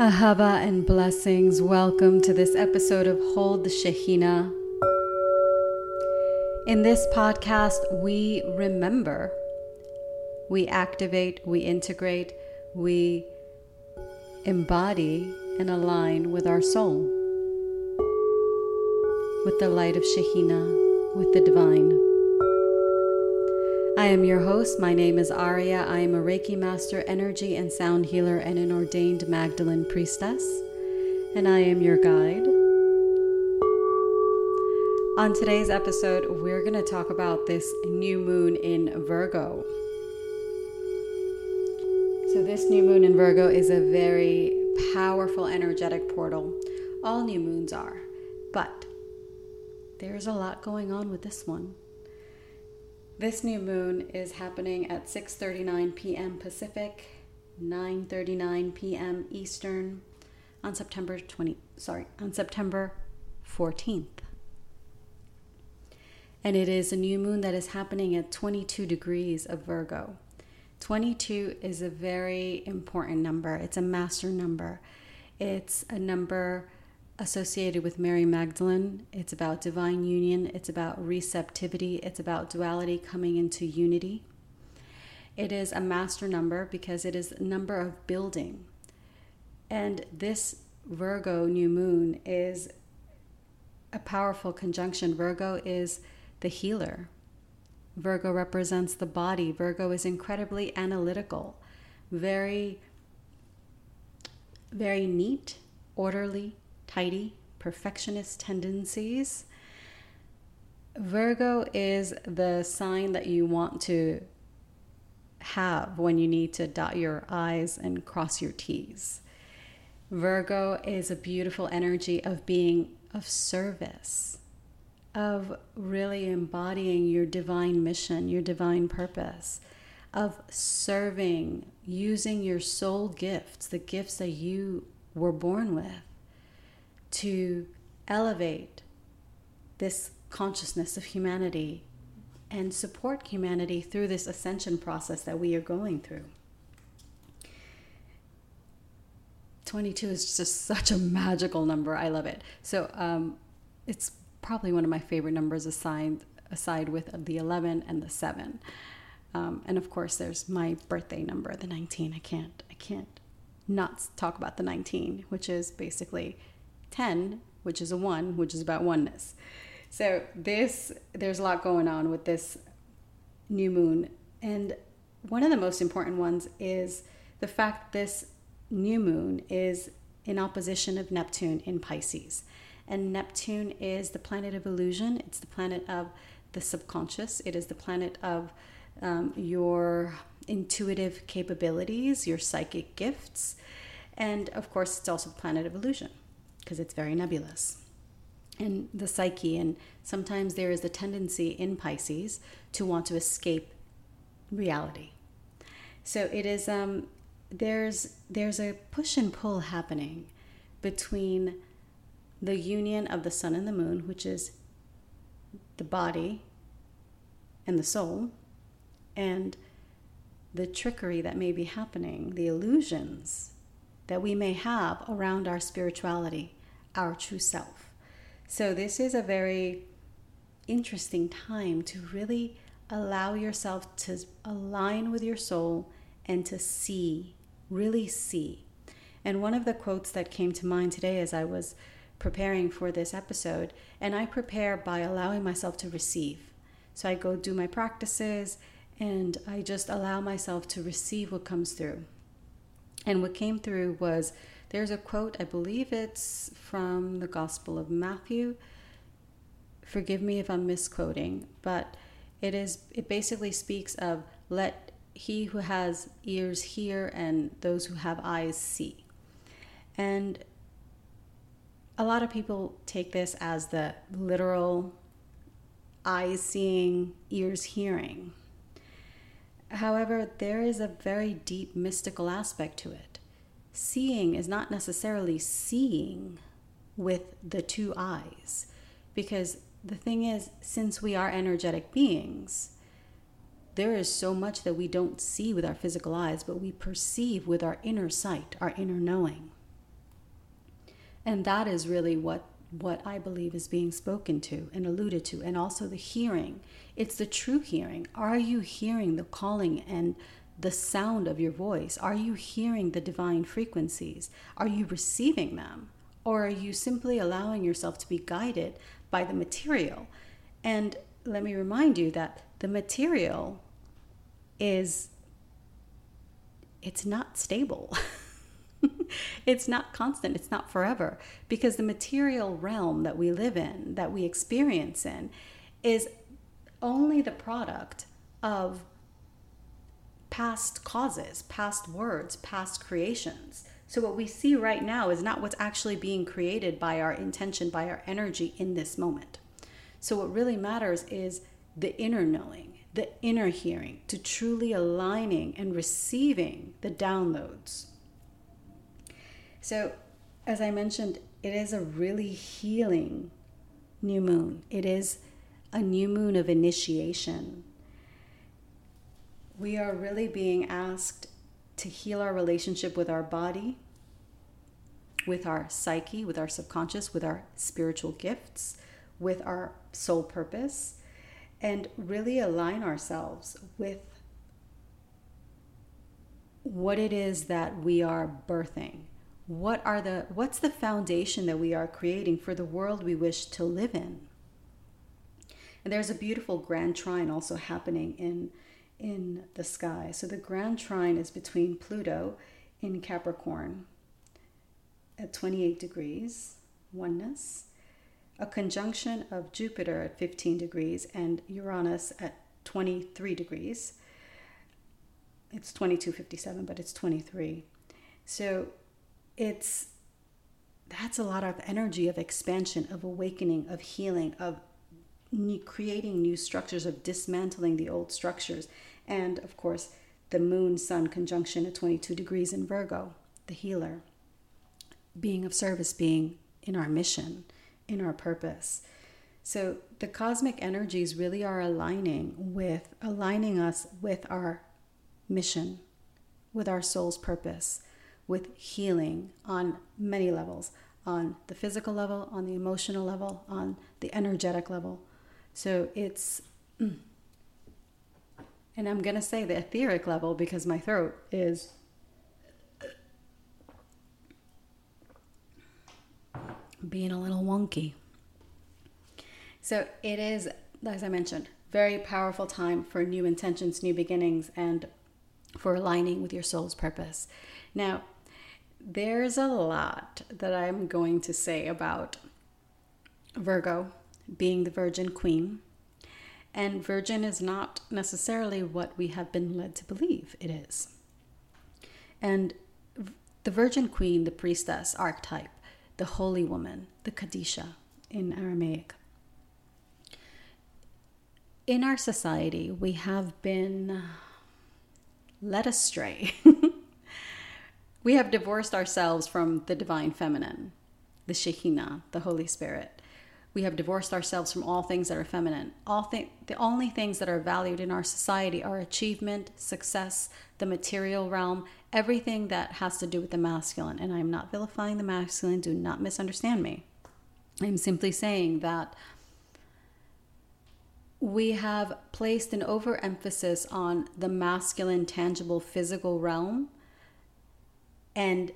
Ahava and blessings. Welcome to this episode of Hold the Shekhinah. In this podcast, we remember, we activate, we integrate, we embody and align with our soul, with the light of Shekhinah, with the divine. I am your host. My name is Aurea. I am a Reiki master, energy and sound healer, and an ordained Magdalene priestess. And I am your guide. On today's episode, we're going to talk about this new moon in Virgo. So, this new moon in Virgo is a very powerful energetic portal. All new moons are, but there's a lot going on with this one. This new moon is happening at 6:39 p.m. Pacific, 9:39 p.m. Eastern on September 20 sorry, on September 14th. And it is a new moon that is happening at 22 degrees of Virgo. 22 is a very important number. It's a master number. It's a number associated with Mary Magdalene. It's about divine union, it's about receptivity, it's about duality coming into unity. It is a master number because it is a number of building. And this Virgo new moon is a powerful conjunction. Virgo is the healer. Virgo represents the body. Virgo is incredibly analytical, very, very neat, orderly, tidy, perfectionist tendencies. Virgo is the sign that you want to have when you need to dot your I's and cross your T's. Virgo is a beautiful energy of being of service, of really embodying your divine mission, your divine purpose, of serving, using your soul gifts, the gifts that you were born with to elevate this consciousness of humanity and support humanity through this ascension process that we are going through. 22 is just such a magical number. I love it. So um, it's probably one of my favorite numbers aside, aside with the 11 and the 7. Um, and of course, there's my birthday number, the 19. I can't, I can't not talk about the 19, which is basically 10, which is a 1, which is about oneness. So this there's a lot going on with this new moon. And one of the most important ones is the fact this new moon is in opposition of Neptune in Pisces. And Neptune is the planet of illusion, it's the planet of the subconscious, it is the planet of um, your intuitive capabilities, your psychic gifts, and of course, it's also the planet of illusion because it's very nebulous. And the psyche, and sometimes there is a tendency in Pisces to want to escape reality. So it is um, there's there's a push and pull happening between the union of the sun and the moon, which is the body and the soul, and the trickery that may be happening, the illusions that we may have around our spirituality our true self. So, this is a very interesting time to really allow yourself to align with your soul and to see, really see. And one of the quotes that came to mind today as I was preparing for this episode, and I prepare by allowing myself to receive. So I go do my practices and I just allow myself to receive what comes through. And what came through was there's a quote, I believe it's from the Gospel of Matthew. Forgive me if I'm misquoting, but it is it basically speaks of let he who has ears hear and those who have eyes see. And a lot of people take this as the literal eyes seeing, ears hearing. However, there is a very deep mystical aspect to it seeing is not necessarily seeing with the two eyes. Because the thing is, since we are energetic beings, there is so much that we don't see with our physical eyes, but we perceive with our inner sight, our inner knowing. And that is really what what I believe is being spoken to and alluded to, and also the hearing. It's the true hearing. Are you hearing the calling and the sound of your voice? Are you hearing the divine frequencies? Are you receiving them? Or are you simply allowing yourself to be guided by the material? And let me remind you that the material is it's not stable. it's not constant, it's not forever because the material realm that we live in, that we experience in is only the product of past causes, past words, past creations. So, what we see right now is not what's actually being created by our intention, by our energy in this moment. So, what really matters is the inner knowing, the inner hearing, to truly aligning and receiving the downloads. So, as I mentioned, it is a really healing new moon. It is a new moon of initiation. We are really being asked to heal our relationship with our body, with our psyche, with our subconscious, with our spiritual gifts, with our soul purpose, and really align ourselves with what it is that we are birthing. What are the what's the foundation that we are creating for the world we wish to live in? And there's a beautiful grand trine also happening in in the sky. So the grand trine is between Pluto in Capricorn at 28 degrees, oneness, a conjunction of Jupiter at 15 degrees and Uranus at 23 degrees. It's 2257, but it's 23. So it's that's a lot of energy of expansion, of awakening, of healing, of creating new structures, of dismantling the old structures. And of course, the moon sun conjunction at 22 degrees in Virgo, the healer, being of service, being in our mission in our purpose. So the cosmic energies really are aligning with aligning us with our mission, with our soul's purpose, with healing on many levels, on the physical level, on the emotional level, on the energetic level. So it's mm, and I'm going to say the etheric level because my throat is being a little wonky. So it is, as I mentioned, very powerful time for new intentions, new beginnings, and for aligning with your soul's purpose. Now, there's a lot that I'm going to say about Virgo being the Virgin Queen. And Virgin is not necessarily what we have been led to believe it is. And the Virgin Queen, the priestess archetype, the holy woman, the Qadeesha in Aramaic. In our society, we have been led astray. we have divorced ourselves from the divine feminine, the Shekhinah, the Holy Spirit. We have divorced ourselves from all things that are feminine. All th- the only things that are valued in our society are achievement, success, the material realm, everything that has to do with the masculine. And I'm not vilifying the masculine, do not misunderstand me. I'm simply saying that we have placed an overemphasis on the masculine, tangible, physical realm and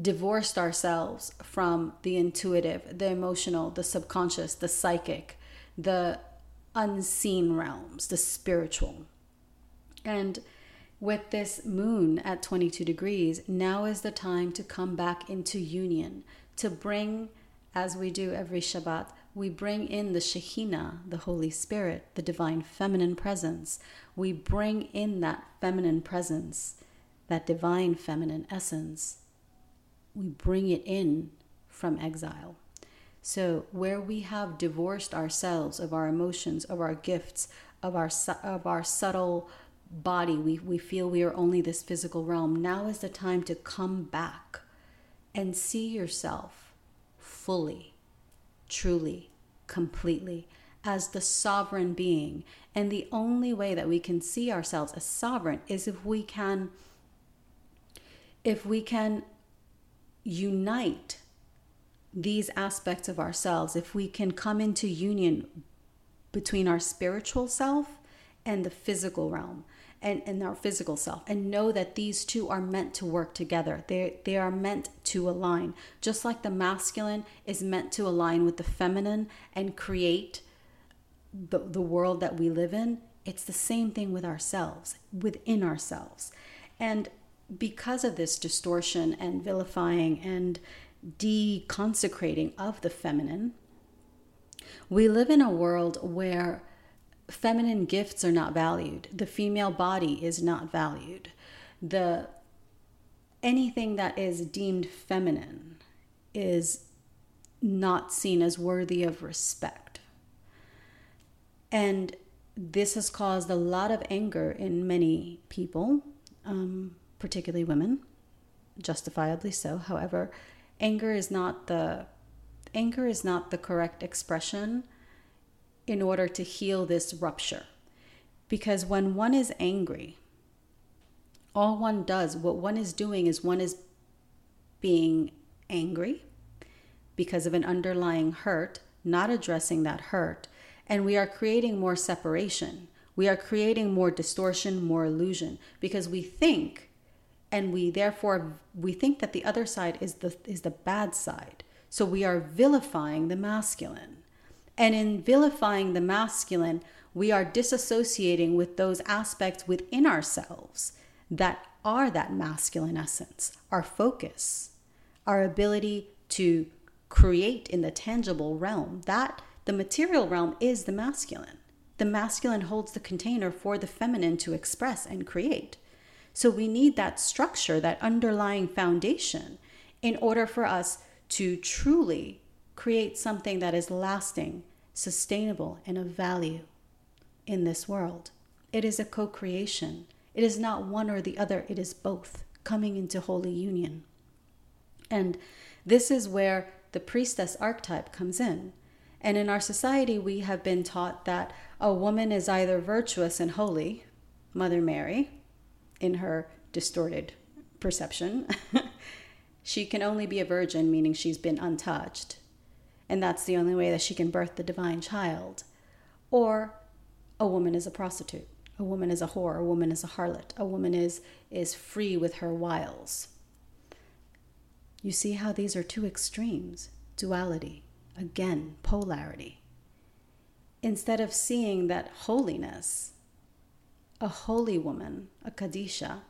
divorced ourselves from the intuitive, the emotional, the subconscious, the psychic, the unseen realms, the spiritual. And with this moon at 22 degrees, now is the time to come back into union, to bring, as we do every Shabbat, we bring in the Shekhinah, the Holy Spirit, the divine feminine presence. We bring in that feminine presence, that divine feminine essence. We bring it in from exile. So, where we have divorced ourselves of our emotions, of our gifts, of our, of our subtle body, we, we feel we are only this physical realm. Now is the time to come back and see yourself fully, truly, completely as the sovereign being. And the only way that we can see ourselves as sovereign is if we can if we can unite these aspects of ourselves, if we can come into union between our spiritual self and the physical realm and, and our physical self and know that these two are meant to work together. They, they are meant to align. Just like the masculine is meant to align with the feminine and create the, the world that we live in, it's the same thing with ourselves, within ourselves. And because of this distortion and vilifying and deconsecrating of the feminine, we live in a world where feminine gifts are not valued. The female body is not valued. The anything that is deemed feminine is not seen as worthy of respect. And this has caused a lot of anger in many people, um, particularly women, justifiably so. However, anger is not the anger is not the correct expression in order to heal this rupture. Because when one is angry, all one does, what one is doing is one is being angry because of an underlying hurt, not addressing that hurt, and we are creating more separation. We are creating more distortion, more illusion because we think and we therefore we think that the other side is the is the bad side. So we are vilifying the masculine. And in vilifying the masculine, we are disassociating with those aspects within ourselves that are that masculine essence, our focus, our ability to create in the tangible realm. That the material realm is the masculine. The masculine holds the container for the feminine to express and create. So we need that structure, that underlying foundation, in order for us to truly create something that is lasting, sustainable, and of value in this world. It is a co creation. It is not one or the other, it is both coming into holy union. And this is where the priestess archetype comes in. And in our society, we have been taught that a woman is either virtuous and holy, Mother Mary, in her distorted perception, she can only be a virgin, meaning she's been untouched. And that's the only way that she can birth the divine child. Or a woman is a prostitute. A woman is a whore. A woman is a harlot. A woman is, is free with her wiles. You see how these are two extremes duality, again, polarity. Instead of seeing that holiness, a holy woman, a Qadeesha,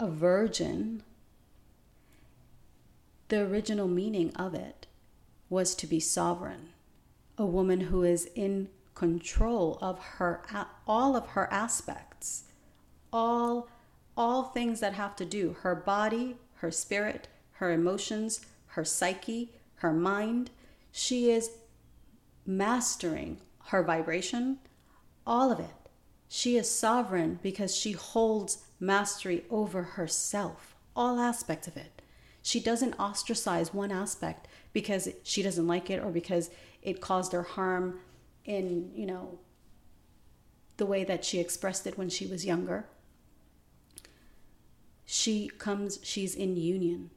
a virgin, the original meaning of it was to be sovereign, a woman who is in control of her all of her aspects, all all things that have to do her body, her spirit, her emotions, her psyche, her mind. She is mastering her vibration, all of it. She is sovereign because she holds mastery over herself, all aspects of it. She doesn't ostracize one aspect because she doesn't like it or because it caused her harm in, you know, the way that she expressed it when she was younger. She comes, she's in union.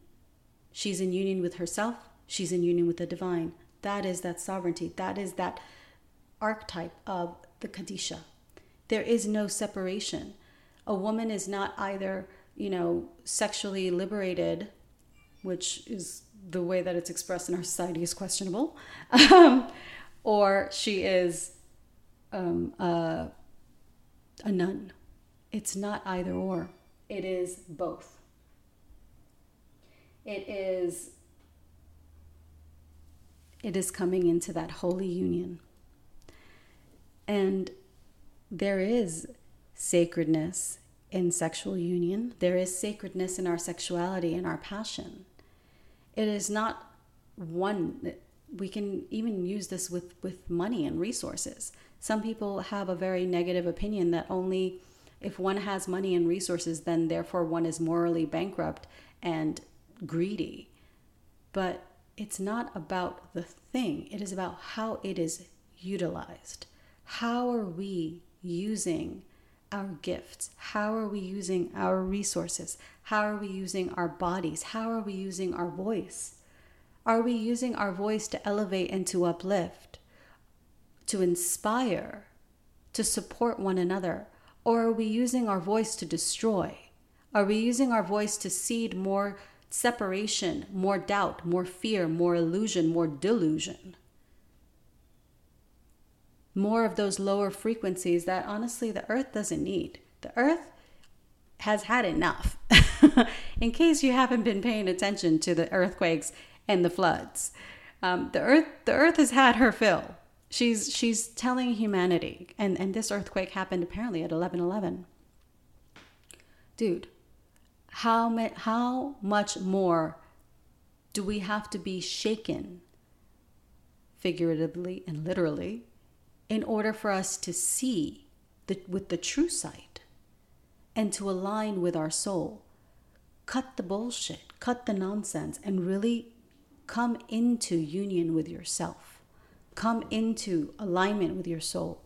She's in union with herself, she's in union with the divine. That is that sovereignty. That is that archetype of the Qadeesha. There is no separation. A woman is not either, you know, sexually liberated which is the way that it's expressed in our society is questionable, um, or she is um, a, a nun. It's not either or, it is both. It is it is coming into that holy union. And there is sacredness in sexual union. There is sacredness in our sexuality and our passion. It is not one we can even use this with with money and resources. Some people have a very negative opinion that only if one has money and resources then therefore one is morally bankrupt and greedy. But it's not about the thing. It is about how it is utilized. How are we using our gifts? How are we using our resources? How are we using our bodies? How are we using our voice? Are we using our voice to elevate and to uplift, to inspire, to support one another? Or are we using our voice to destroy? Are we using our voice to seed more separation, more doubt, more fear, more illusion, more delusion? More of those lower frequencies that honestly the earth doesn't need. The earth has had enough. In case you haven't been paying attention to the earthquakes and the floods, um, the earth the earth has had her fill. She's she's telling humanity, and and this earthquake happened apparently at eleven eleven. Dude, how ma- how much more do we have to be shaken, figuratively and literally, in order for us to see the, with the true sight? and to align with our soul. Cut the bullshit, cut the nonsense, and really come into union with yourself. Come into alignment with your soul.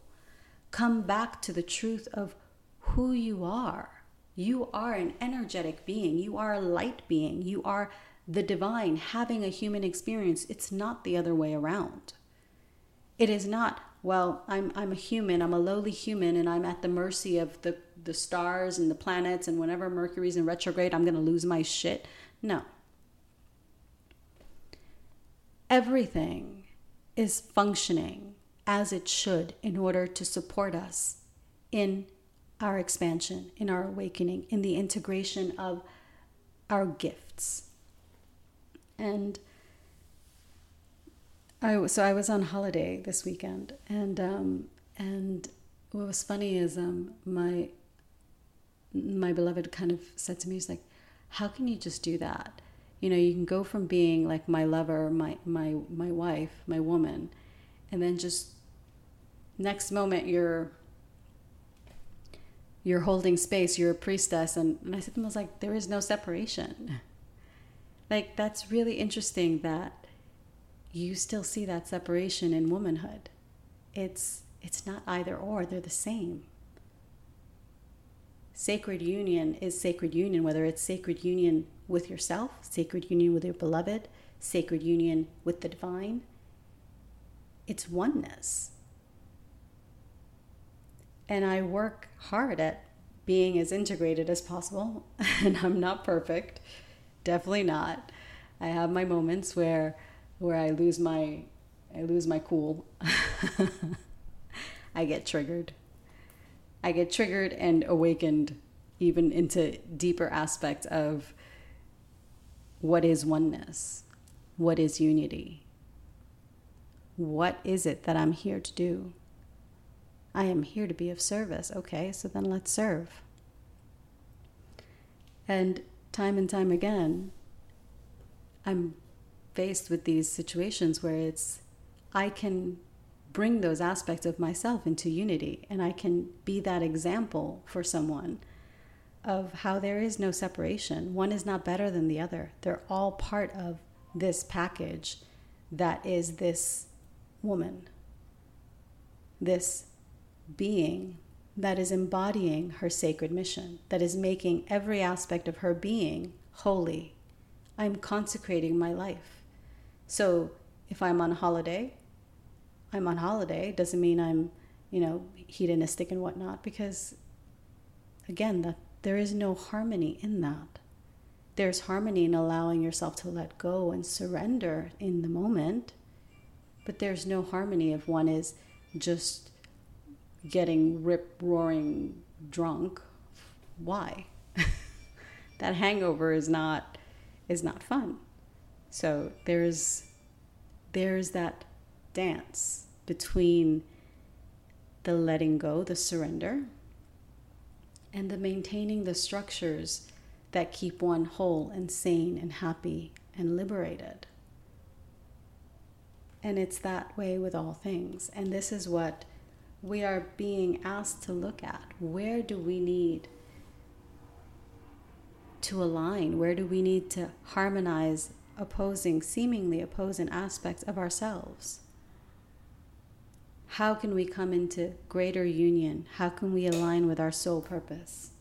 Come back to the truth of who you are. You are an energetic being. You are a light being. You are the divine having a human experience. It's not the other way around. It is not, well, I'm, I'm a human, I'm a lowly human, and I'm at the mercy of the the stars and the planets and whenever Mercury's in retrograde, I'm going to lose my shit. No. Everything is functioning as it should in order to support us in our expansion, in our awakening, in the integration of our gifts. And I so I was on holiday this weekend, and um, and what was funny is um, my my beloved kind of said to me, he's like, how can you just do that? You know, you can go from being like my lover, my my my wife, my woman, and then just next moment you're you're holding space, you're a priestess, and, and I said to him, I was like, there is no separation. Like that's really interesting that you still see that separation in womanhood. It's it's not either or, they're the same sacred union is sacred union, whether it's sacred union with yourself, sacred union with your beloved, sacred union with the divine. It's oneness. And I work hard at being as integrated as possible, and I'm not perfect, definitely not. I have my moments where where I lose my I lose my cool. I get triggered. I get triggered and awakened even into deeper aspects of what is oneness, what is unity, what is it that I'm here to do? I am here to be of service. Okay, so then let's serve. And time and time again, I'm faced with these situations where it's, I can bring those aspects of myself into unity and I can be that example for someone of how there is no separation. One is not better than the other. They're all part of this package that is this woman, this being that is embodying her sacred mission, that is making every aspect of her being holy. I'm consecrating my life. So if I'm on holiday, I'm on holiday doesn't mean I'm, you know, hedonistic and whatnot, because again, that there is no harmony in that. There's harmony in allowing yourself to let go and surrender in the moment, but there's no harmony if one is just getting rip roaring drunk. Why? that hangover is not is not fun. So there's there's that dance between the letting go, the surrender, and the maintaining the structures that keep one whole and sane and happy and liberated. And it's that way with all things. And this is what we are being asked to look at. Where do we need to align? Where do we need to harmonize opposing, seemingly opposing aspects of ourselves? how can we come into greater union? How can we align with our soul purpose?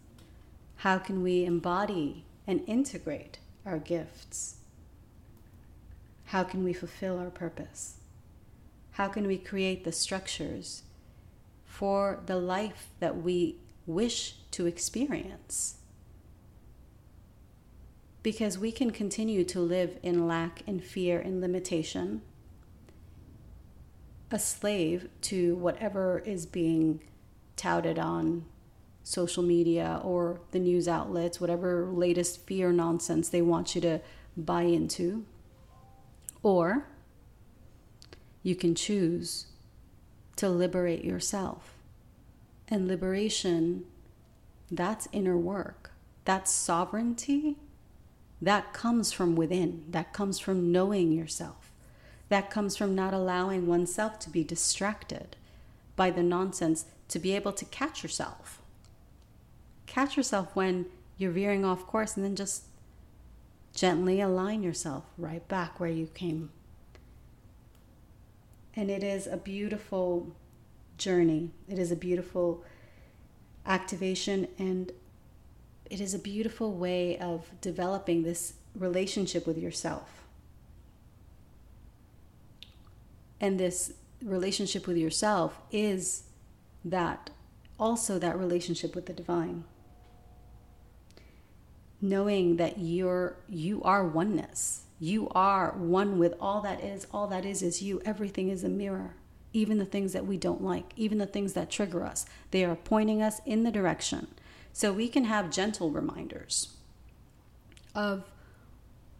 How can we embody and integrate our gifts? How can we fulfill our purpose? How can we create the structures for the life that we wish to experience? Because we can continue to live in lack and fear and limitation, a slave to whatever is being touted on social media or the news outlets, whatever latest fear nonsense they want you to buy into. Or you can choose to liberate yourself. And liberation, that's inner work. That's sovereignty. That comes from within. That comes from knowing yourself. That comes from not allowing oneself to be distracted by the nonsense, to be able to catch yourself. Catch yourself when you're veering off course and then just Gently align yourself right back where you came. And it is a beautiful journey. It is a beautiful activation and it is a beautiful way of developing this relationship with yourself. And this relationship with yourself is that also that relationship with the divine. Knowing that you're you are oneness. You are one with all that is. All that is is you. Everything is a mirror. Even the things that we don't like. Even the things that trigger us. They are pointing us in the direction so we can have gentle reminders of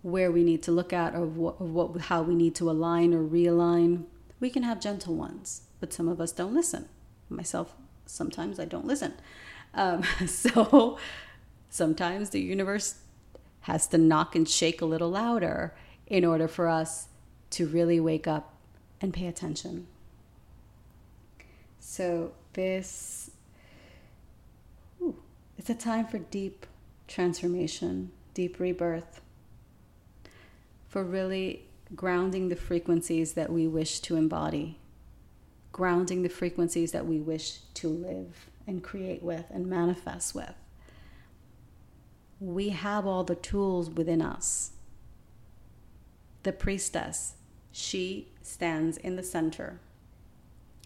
where we need to look at or what, of what how we need to align or realign. We can have gentle ones but some of us don't listen. Myself sometimes i don't listen. Um, so Sometimes the universe has to knock and shake a little louder in order for us to really wake up and pay attention. So, this it's a time for deep transformation, deep rebirth, for really grounding the frequencies that we wish to embody, grounding the frequencies that we wish to live and create with and manifest with we have all the tools within us. The priestess, she stands in the center,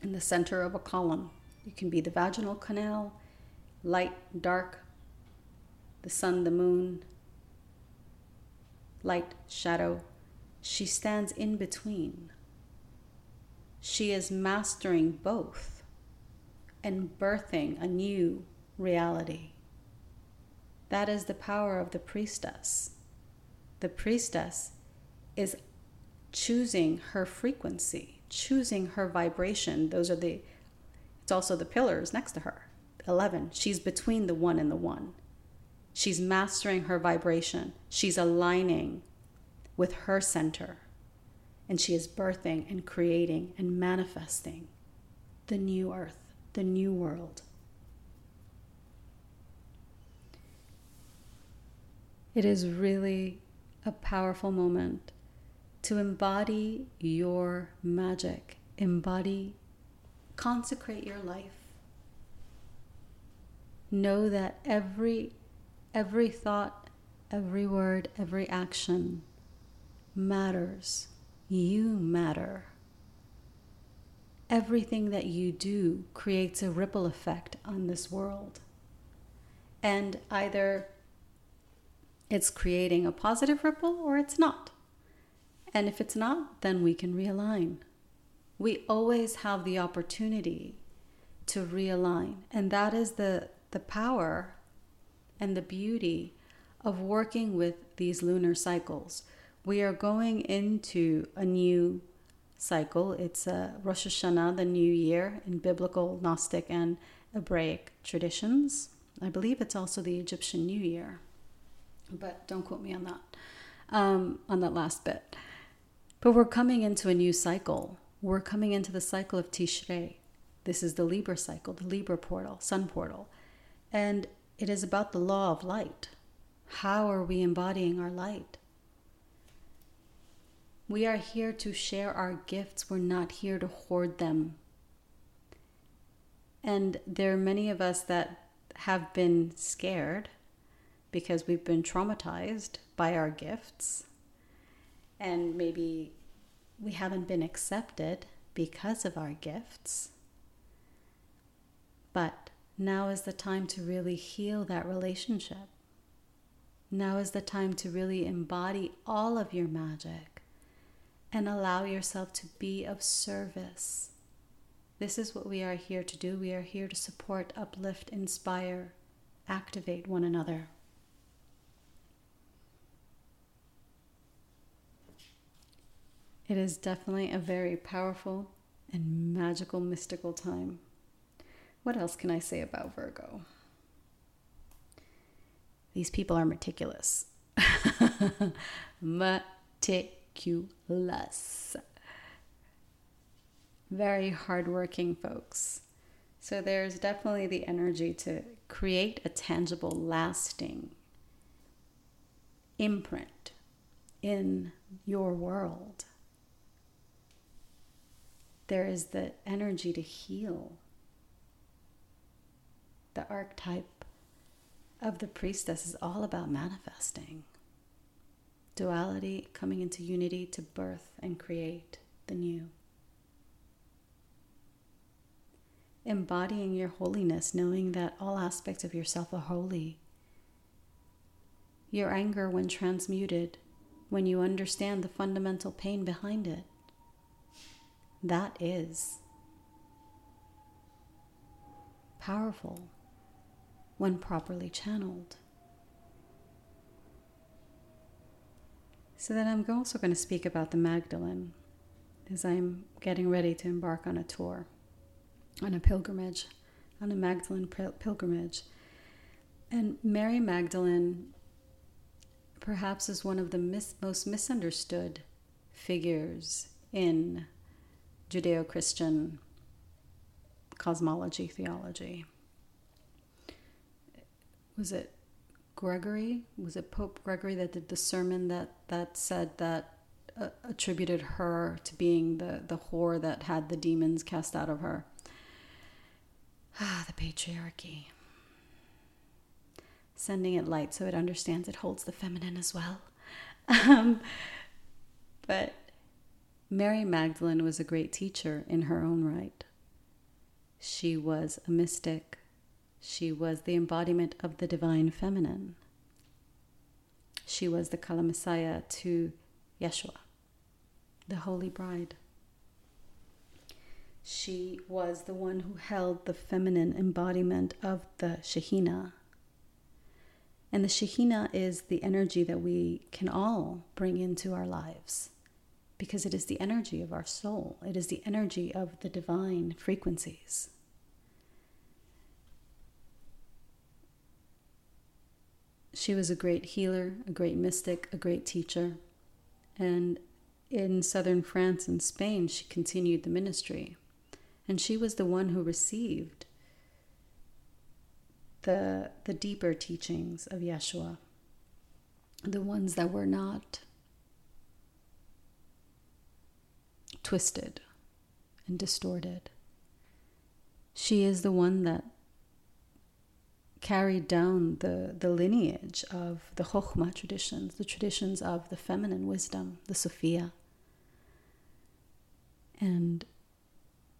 in the center of a column. It can be the vaginal canal, light, dark, the sun, the moon, light, shadow. She stands in between. She is mastering both and birthing a new reality. That is the power of the priestess. The priestess is choosing her frequency, choosing her vibration. Those are the, it's also the pillars next to her. 11. She's between the one and the one. She's mastering her vibration. She's aligning with her center. And she is birthing and creating and manifesting the new earth, the new world. It is really a powerful moment to embody your magic, embody, consecrate your life. Know that every every thought, every word, every action matters. You matter. Everything that you do creates a ripple effect on this world. And either it's creating a positive ripple or it's not. And if it's not, then we can realign. We always have the opportunity to realign. And that is the, the power and the beauty of working with these lunar cycles. We are going into a new cycle. It's a Rosh Hashanah, the new year in biblical, Gnostic, and Hebraic traditions. I believe it's also the Egyptian New Year but don't quote me on that, um, on that last bit. But we're coming into a new cycle. We're coming into the cycle of Tishrei. This is the Libra cycle, the Libra portal, sun portal. And it is about the law of light. How are we embodying our light? We are here to share our gifts. We're not here to hoard them. And there are many of us that have been scared because we've been traumatized by our gifts. and maybe we haven't been accepted because of our gifts. But now is the time to really heal that relationship. Now is the time to really embody all of your magic and allow yourself to be of service. This is what we are here to do. We are here to support, uplift, inspire, activate one another. It is definitely a very powerful and magical, mystical time. What else can I say about Virgo? These people are meticulous. meticulous. Very hardworking folks. So there's definitely the energy to create a tangible, lasting imprint in your world there is the energy to heal. The archetype of the priestess is all about manifesting duality coming into unity to birth and create the new. Embodying your holiness, knowing that all aspects of yourself are holy. Your anger, when transmuted, when you understand the fundamental pain behind it, that is powerful when properly channeled. So, then I'm also going to speak about the Magdalene as I'm getting ready to embark on a tour, on a pilgrimage, on a Magdalene pilgrimage. And Mary Magdalene perhaps is one of the mis- most misunderstood figures in Judeo Christian cosmology theology. Was it Gregory? Was it Pope Gregory that did the sermon that, that said that uh, attributed her to being the, the whore that had the demons cast out of her? Ah, the patriarchy. Sending it light so it understands it holds the feminine as well. Um, but Mary Magdalene was a great teacher in her own right. She was a mystic. She was the embodiment of the divine feminine. She was the Kala Messiah to Yeshua, the Holy Bride. She was the one who held the feminine embodiment of the Shekhinah. And the Shekhinah is the energy that we can all bring into our lives because it is the energy of our soul, it is the energy of the divine frequencies. She was a great healer, a great mystic, a great teacher. And in southern France and Spain, she continued the ministry. And she was the one who received the, the deeper teachings of Yeshua, the ones that were not twisted and distorted. She is the one that carried down the, the lineage of the Chokhmah traditions, the traditions of the feminine wisdom, the Sophia. And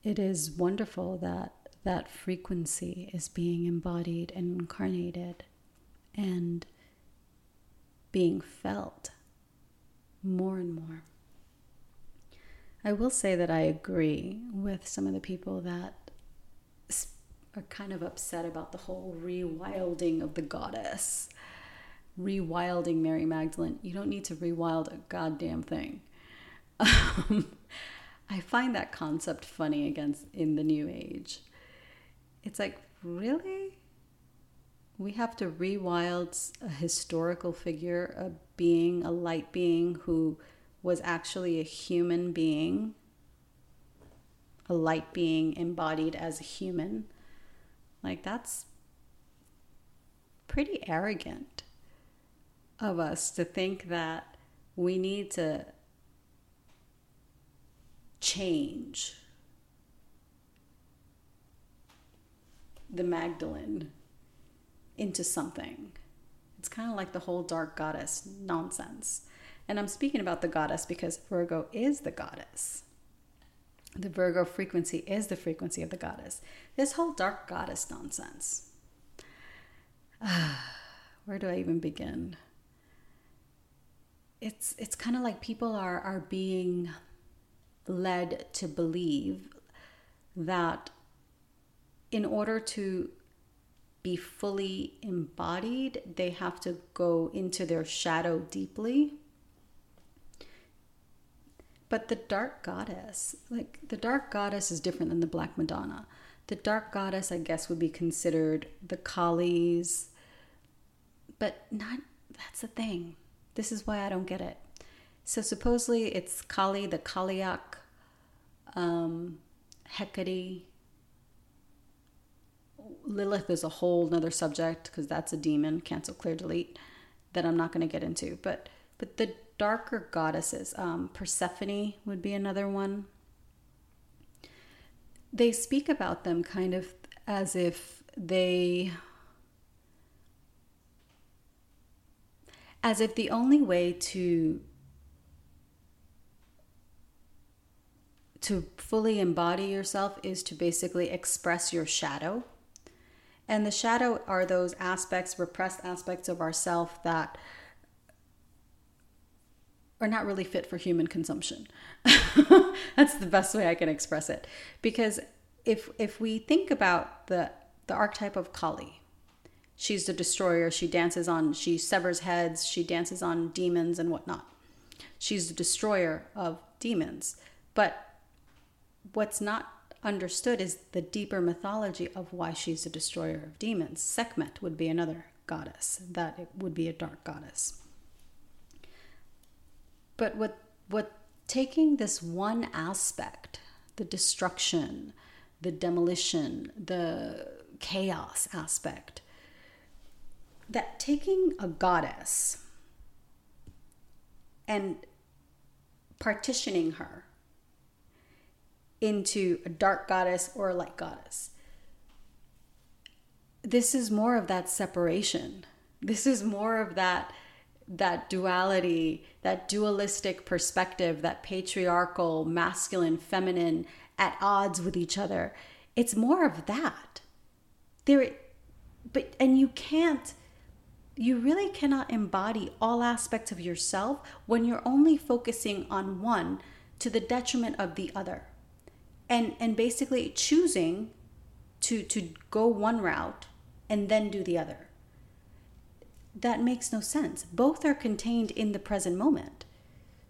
it is wonderful that that frequency is being embodied and incarnated and being felt more and more. I will say that I agree with some of the people that are kind of upset about the whole rewilding of the goddess. Rewilding Mary Magdalene. You don't need to rewild a goddamn thing. Um, I find that concept funny against in the new age. It's like, really? We have to rewild a historical figure, a being, a light being who was actually a human being, a light being embodied as a human. Like, that's pretty arrogant of us to think that we need to change the Magdalene into something. It's kind of like the whole dark goddess nonsense. And I'm speaking about the goddess because Virgo is the goddess. The Virgo frequency is the frequency of the goddess. This whole dark goddess nonsense. Ah, where do I even begin? It's it's kind of like people are are being led to believe that in order to be fully embodied, they have to go into their shadow deeply. But the dark goddess, like the dark goddess is different than the black Madonna. The dark goddess, I guess, would be considered the Kali's, but not, that's the thing. This is why I don't get it. So supposedly it's Kali, the Kaliak, um, Hecate, Lilith is a whole nother subject because that's a demon, cancel, clear, delete, that I'm not going to get into. But but the darker goddesses, um, Persephone would be another one. They speak about them kind of as if they as if the only way to to fully embody yourself is to basically express your shadow and the shadow are those aspects, repressed aspects of ourself that are not really fit for human consumption. That's the best way I can express it. Because if if we think about the the archetype of Kali, she's the destroyer. She dances on, she severs heads, she dances on demons and whatnot. She's the destroyer of demons. But what's not understood is the deeper mythology of why she's a destroyer of demons. Sekhmet would be another goddess, that it would be a dark goddess. But what what taking this one aspect, the destruction, the demolition, the chaos aspect, that taking a goddess and partitioning her into a dark goddess or a light goddess. This is more of that separation. This is more of that that duality, that dualistic perspective, that patriarchal, masculine, feminine at odds with each other. It's more of that. There but and you can't you really cannot embody all aspects of yourself when you're only focusing on one to the detriment of the other and and basically choosing to to go one route and then do the other that makes no sense. Both are contained in the present moment.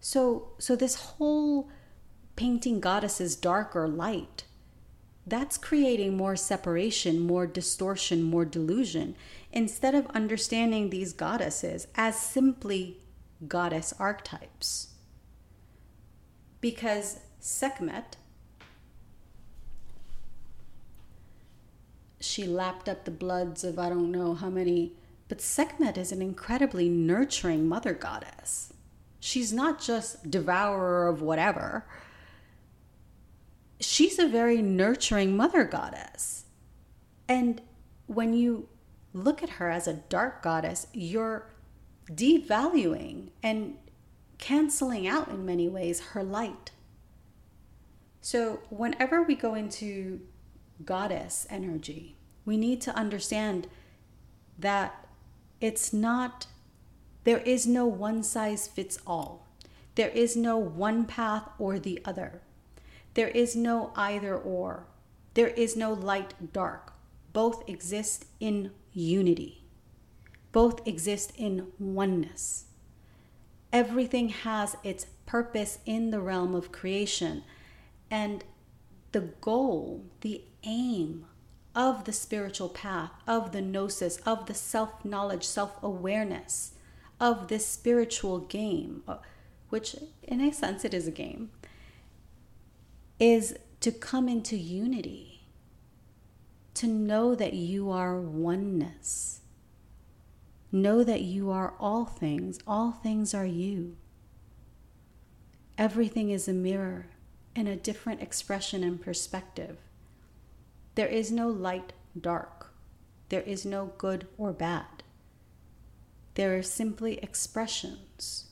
So so this whole painting goddesses dark or light that's creating more separation more distortion more delusion. Instead of understanding these goddesses as simply goddess archetypes. Because sekhmet she lapped up the bloods of I don't know how many. But Sekhmet is an incredibly nurturing mother goddess. She's not just devourer of whatever. She's a very nurturing mother goddess. And when you look at her as a dark goddess, you're devaluing and canceling out in many ways her light. So, whenever we go into goddess energy. We need to understand that it's not, there is no one size fits all. There is no one path or the other. There is no either or. There is no light dark. Both exist in unity, both exist in oneness. Everything has its purpose in the realm of creation. And the goal, the aim of the spiritual path, of the gnosis, of the self knowledge, self awareness, of this spiritual game, uh, which in a sense it is a game, is to come into unity, to know that you are oneness. Know that you are all things, all things are you. Everything is a mirror in a different expression and perspective. There is no light, dark. There is no good or bad. There are simply expressions.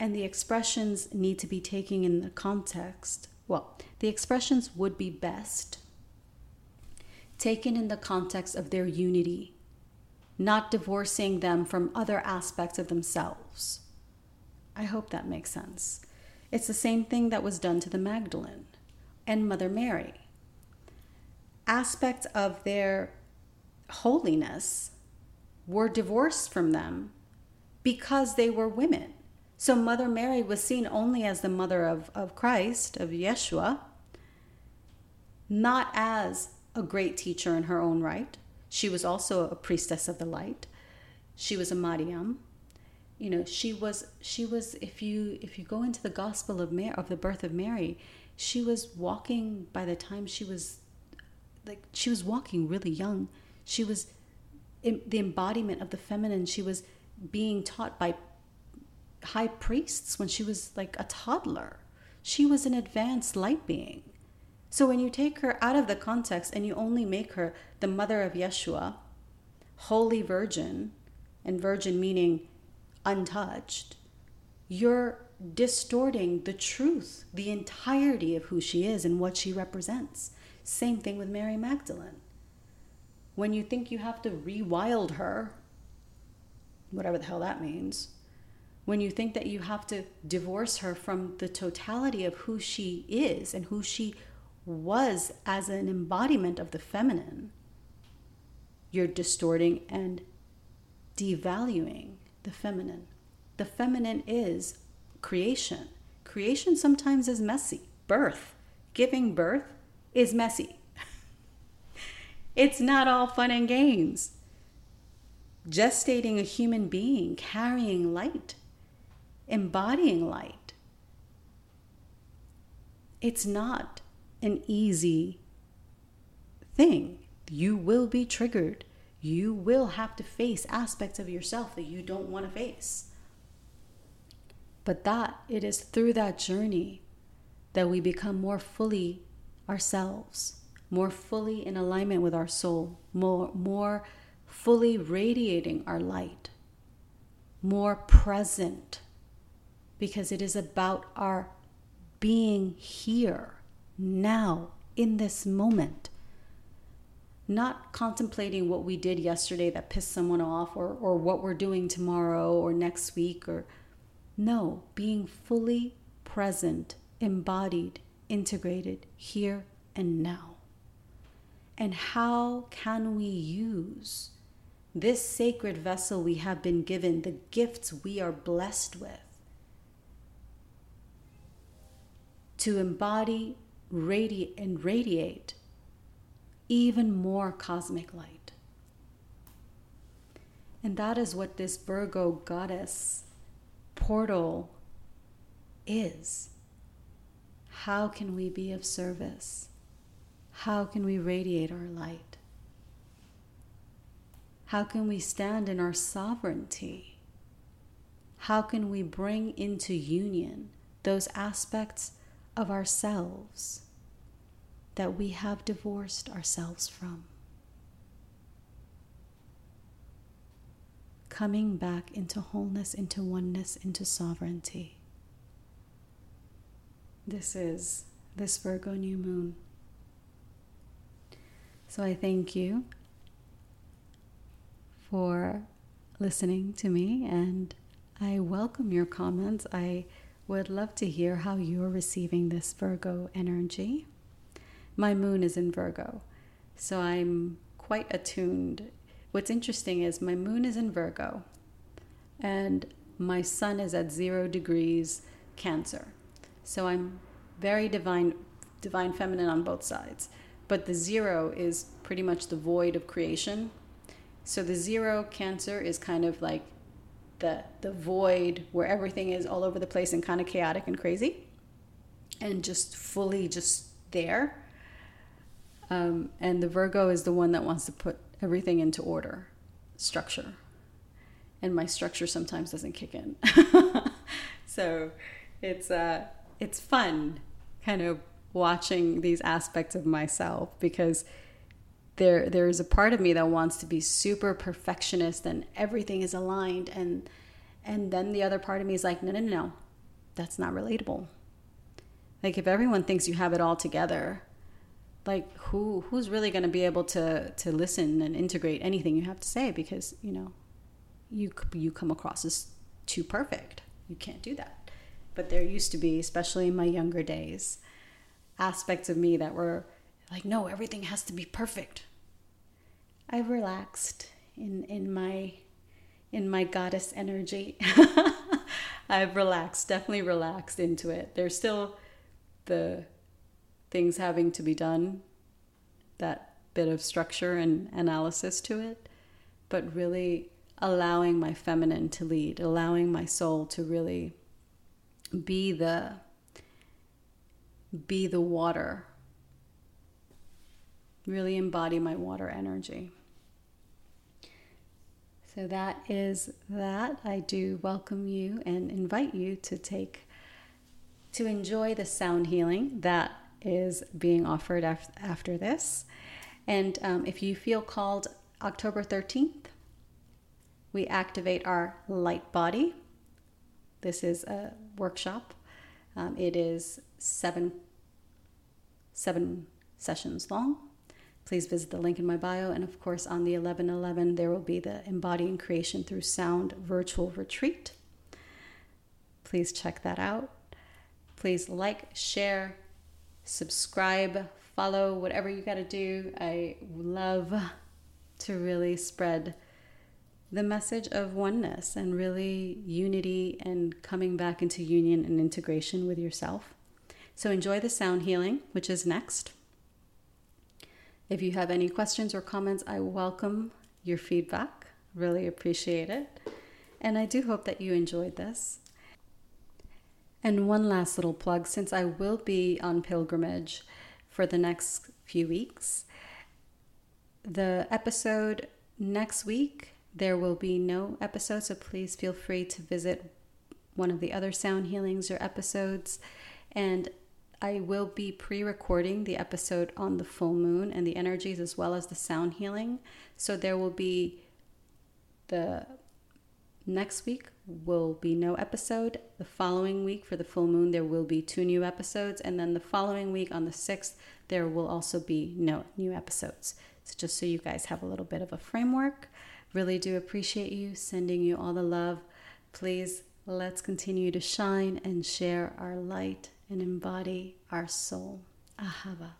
And the expressions need to be taken in the context. Well, the expressions would be best taken in the context of their unity, not divorcing them from other aspects of themselves. I hope that makes sense. It's the same thing that was done to the Magdalene and Mother Mary. Aspects of their holiness were divorced from them because they were women. So Mother Mary was seen only as the mother of, of Christ, of Yeshua, not as a great teacher in her own right. She was also a priestess of the light. She was a Mariam. You know, she was she was if you if you go into the gospel of Mary of the birth of Mary, she was walking by the time she was like she was walking really young. She was the embodiment of the feminine. She was being taught by high priests when she was like a toddler. She was an advanced light being. So when you take her out of the context and you only make her the mother of Yeshua, holy virgin, and virgin meaning untouched, you're distorting the truth, the entirety of who she is and what she represents. Same thing with Mary Magdalene. When you think you have to rewild her, whatever the hell that means, when you think that you have to divorce her from the totality of who she is and who she was as an embodiment of the feminine, you're distorting and devaluing the feminine. The feminine is creation. Creation sometimes is messy. Birth, giving birth, is messy. it's not all fun and games. Gestating a human being, carrying light, embodying light. It's not an easy thing. You will be triggered. You will have to face aspects of yourself that you don't want to face. But that it is through that journey that we become more fully ourselves, more fully in alignment with our soul, more more fully radiating our light, more present because it is about our being here now, in this moment. Not contemplating what we did yesterday that pissed someone off or, or what we're doing tomorrow or next week or no, being fully present, embodied, integrated here and now. And how can we use this sacred vessel we have been given, the gifts we are blessed with, to embody radiate and radiate even more cosmic light. And that is what this Virgo goddess portal is. How can we be of service? How can we radiate our light? How can we stand in our sovereignty? How can we bring into union those aspects of ourselves that we have divorced ourselves from. Coming back into wholeness, into oneness, into sovereignty. This is this Virgo new moon. So I thank you for listening to me and I welcome your comments. I would love to hear how you're receiving this Virgo energy. My moon is in Virgo, so I'm quite attuned. What's interesting is my moon is in Virgo and my sun is at zero degrees Cancer. So I'm very divine, divine feminine on both sides. But the zero is pretty much the void of creation. So the zero Cancer is kind of like the the void where everything is all over the place and kind of chaotic and crazy and just fully just there um, and the virgo is the one that wants to put everything into order structure and my structure sometimes doesn't kick in so it's uh it's fun kind of watching these aspects of myself because there there's a part of me that wants to be super perfectionist and everything is aligned and and then the other part of me is like no no no no that's not relatable. Like if everyone thinks you have it all together, like who who's really going to be able to to listen and integrate anything you have to say because, you know, you you come across as too perfect. You can't do that. But there used to be, especially in my younger days, aspects of me that were like, no, everything has to be perfect. I've relaxed in in my in my goddess energy. I've relaxed, definitely relaxed into it. There's still the things having to be done, that bit of structure and analysis to it, but really allowing my feminine to lead, allowing my soul to really be the be the water. Really embody my water energy. So that is that. I do welcome you and invite you to take to enjoy the sound healing that is being offered af- after this. And um, if you feel called October 13th, we activate our light body. This is a workshop. Um, it is seven seven sessions long. Please visit the link in my bio. And of course, on the 1111, there will be the Embodying Creation Through Sound virtual retreat. Please check that out. Please like, share, subscribe, follow, whatever you got to do. I love to really spread the message of oneness and really unity and coming back into union and integration with yourself. So enjoy the sound healing, which is next. If you have any questions or comments, I welcome your feedback. Really appreciate it. And I do hope that you enjoyed this. And one last little plug since I will be on pilgrimage for the next few weeks, the episode next week there will be no episode, so please feel free to visit one of the other sound healings or episodes. And I will be pre recording the episode on the full moon and the energies as well as the sound healing. So there will be the next week will be no episode. The following week for the full moon, there will be two new episodes. And then the following week on the 6th, there will also be no new episodes. So just so you guys have a little bit of a framework. Really do appreciate you, sending you all the love. Please let's continue to shine and share our light and embody our soul. Ahava.